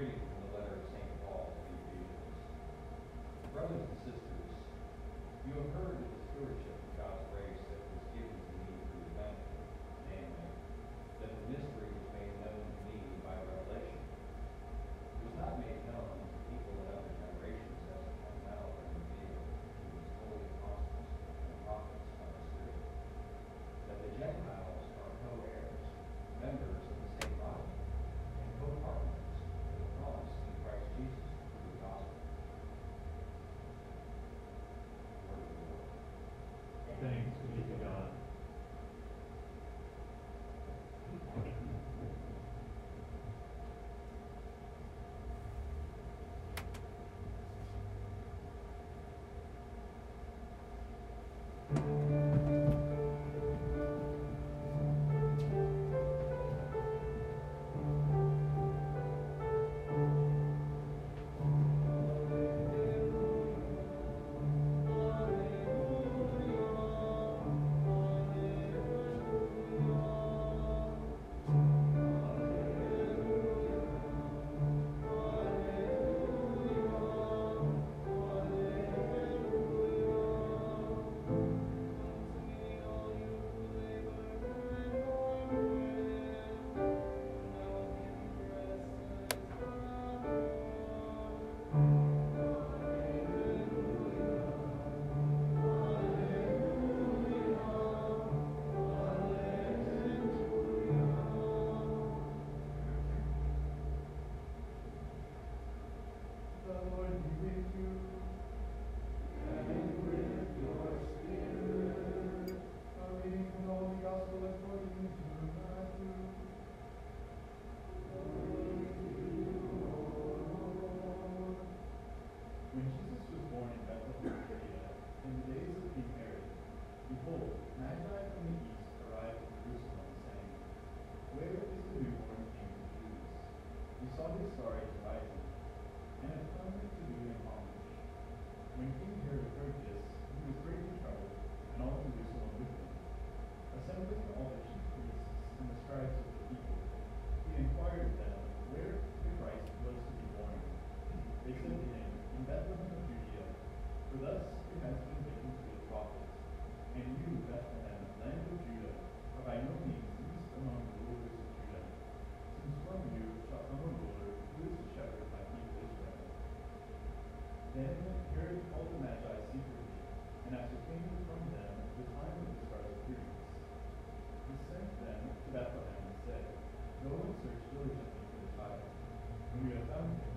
reading. Thus it has been written to the prophets. And you, Bethlehem, land of Judah, are by no means least among the rulers of Judah. Since from you shall come a ruler who is to shepherd my people Israel. Then Herod called the Magi secretly, and ascertained from them the time of the star's appearance. He sent them to Bethlehem and said, Go and search diligently for the child. When you have found him,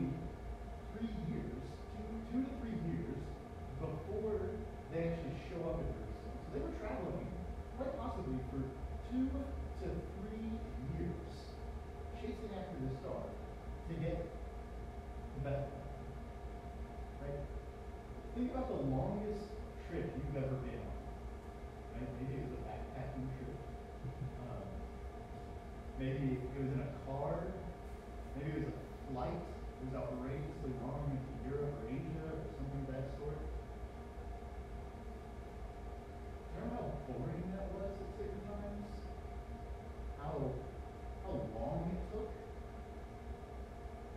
be three years, two, two to three years before they actually show up in Jerusalem. So they were traveling quite possibly for two to three years chasing after the star to get to Bethlehem. Right? Think about the longest trip you've ever been on. Right? Maybe it was a backpacking trip. Um, maybe it was in a car. Maybe it was a flight. Was outrageously long into Europe or Asia or something of that sort. Remember how boring that was at certain times? How how long it took?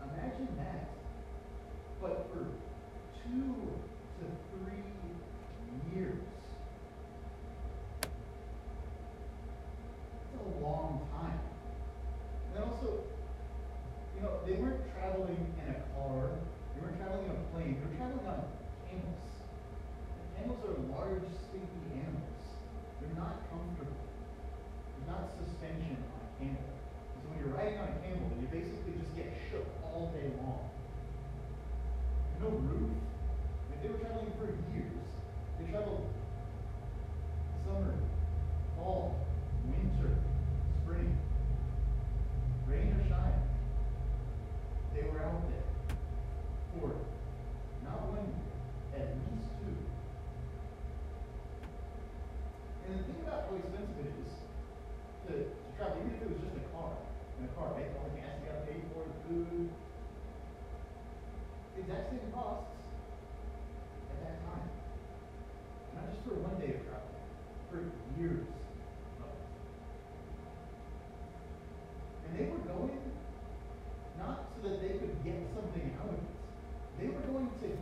Imagine that. But for two to three years. It's a long time. And then also, you know, they weren't traveling in a car, they weren't traveling in a plane, they were traveling on camels. And camels are large, sleepy animals. They're not comfortable. There's not suspension on a camel. So when you're riding on a camel, you basically just get shook all day long. There's no roof. If they were traveling for years, they traveled summer, fall, winter, spring, rain or shine. They were out there for not one year, at least two. And the thing about how expensive it is to, to travel, even if it was just a car, in a car, right? All the gas you gotta pay for, the food. The exact same costs at that time. Not just for one day of travel, for years of it. And they were going not so that they could get something out of it. They were going to give.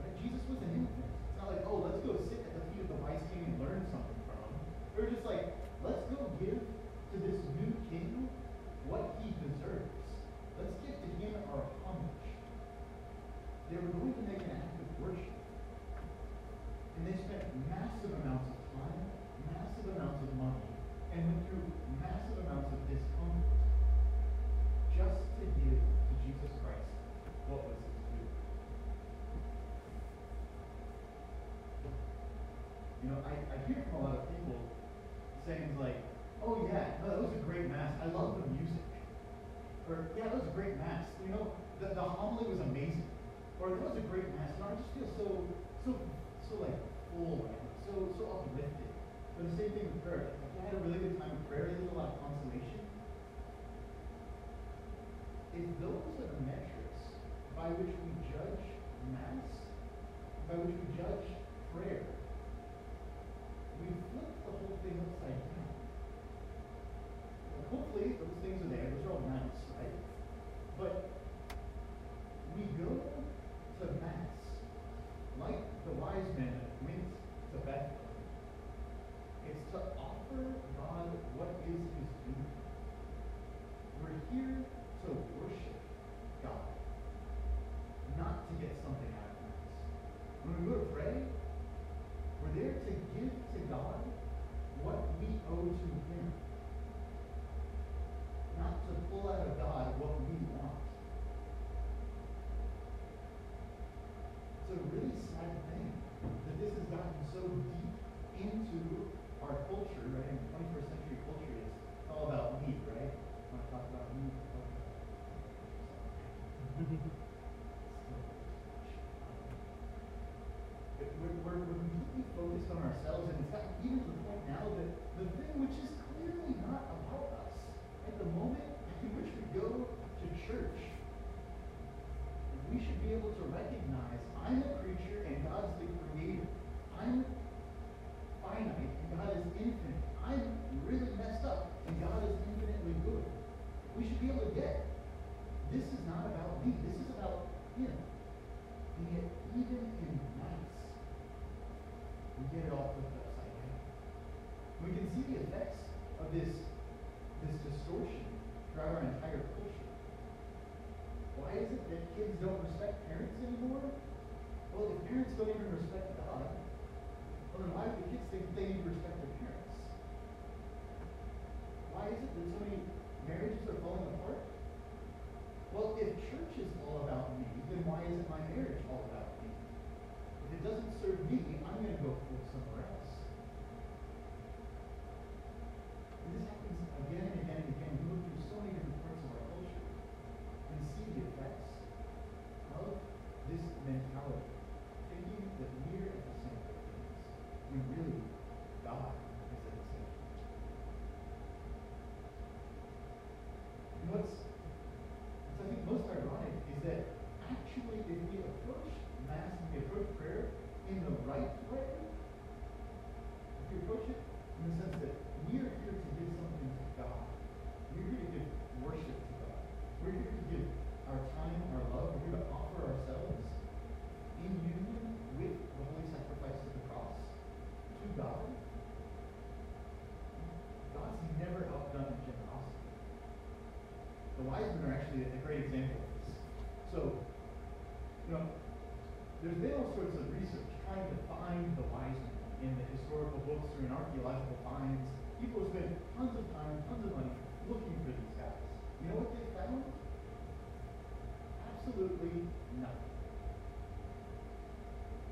Right? Jesus was an infant. It's not like, oh, let's go sit at the feet of the wise king and learn something from him. They were just like, let's go give to this new king what he deserves. Let's give to him our homage. They were going to make an act of worship. And they spent massive amounts of time, massive amounts of money, and went through massive amounts of discomfort just to give to Jesus Christ what was his due. You know, I, I hear from a lot of people saying like, oh yeah, that was a great mass. I love the music. Or, yeah, that was a great mass. You know, the, the homily was amazing. Or, that was a great mass. Know, I just feel so, so, so like full right so, so uplifted. But the same thing with prayer. Like, I had a really good time with prayer, there's a lot of consolation. If those are the metrics by which we judge mass, by which we judge prayer, upside down. Hopefully, those things are there, those are all nice, right? But we go to Mass like the wise men went to Bethlehem. It's to offer God what is his due. We're here to worship God, not to get something out of Mass. When we go to pray, we're there to give to God we owe to him not to pull out of God what we want. It's a really sad thing that this has gotten so deep into our culture, right? In 21st century culture, it's all about me, right? Want to talk about me. We're, completely focused on ourselves, and it's even to the point now that the thing which is clearly not about us, at the moment in which we go to church, we should be able to recognize I'm a creature and God's the creator. I'm finite and God is infinite. I'm really messed up and God is infinitely good. We should be able to get this is not about me. This is about Him. And yet, even in nice, we get it all flipped upside down. We can see the effects of this this distortion throughout our entire culture. Why is it that kids don't respect parents anymore? Well, if parents don't even respect God, well then why do the kids think they need to respect their parents? Why is it that so many marriages are falling apart? Well, if church is all about me, then why isn't my marriage all about me? If it doesn't serve me, I'm going to go Iceland are actually a great example of this. So, you know, there's been all sorts of research trying to find the wise men in the historical books or in archaeological finds. People have spent tons of time, tons of money looking for these guys. You know what they found? Absolutely nothing.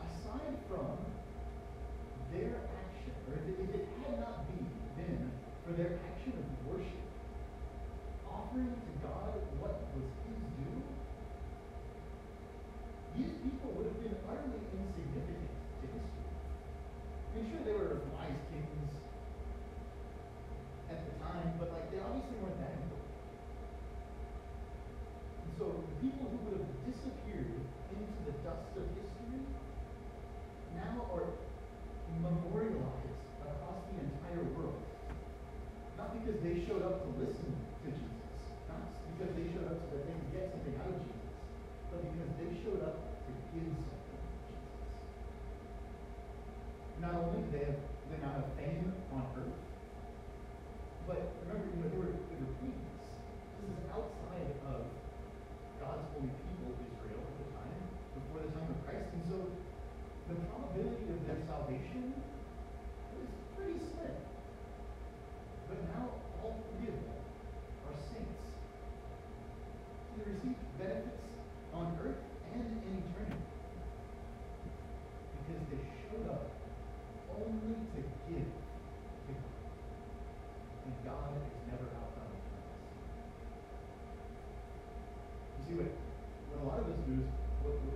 Aside from their action, or if it, had not been for their action, What, what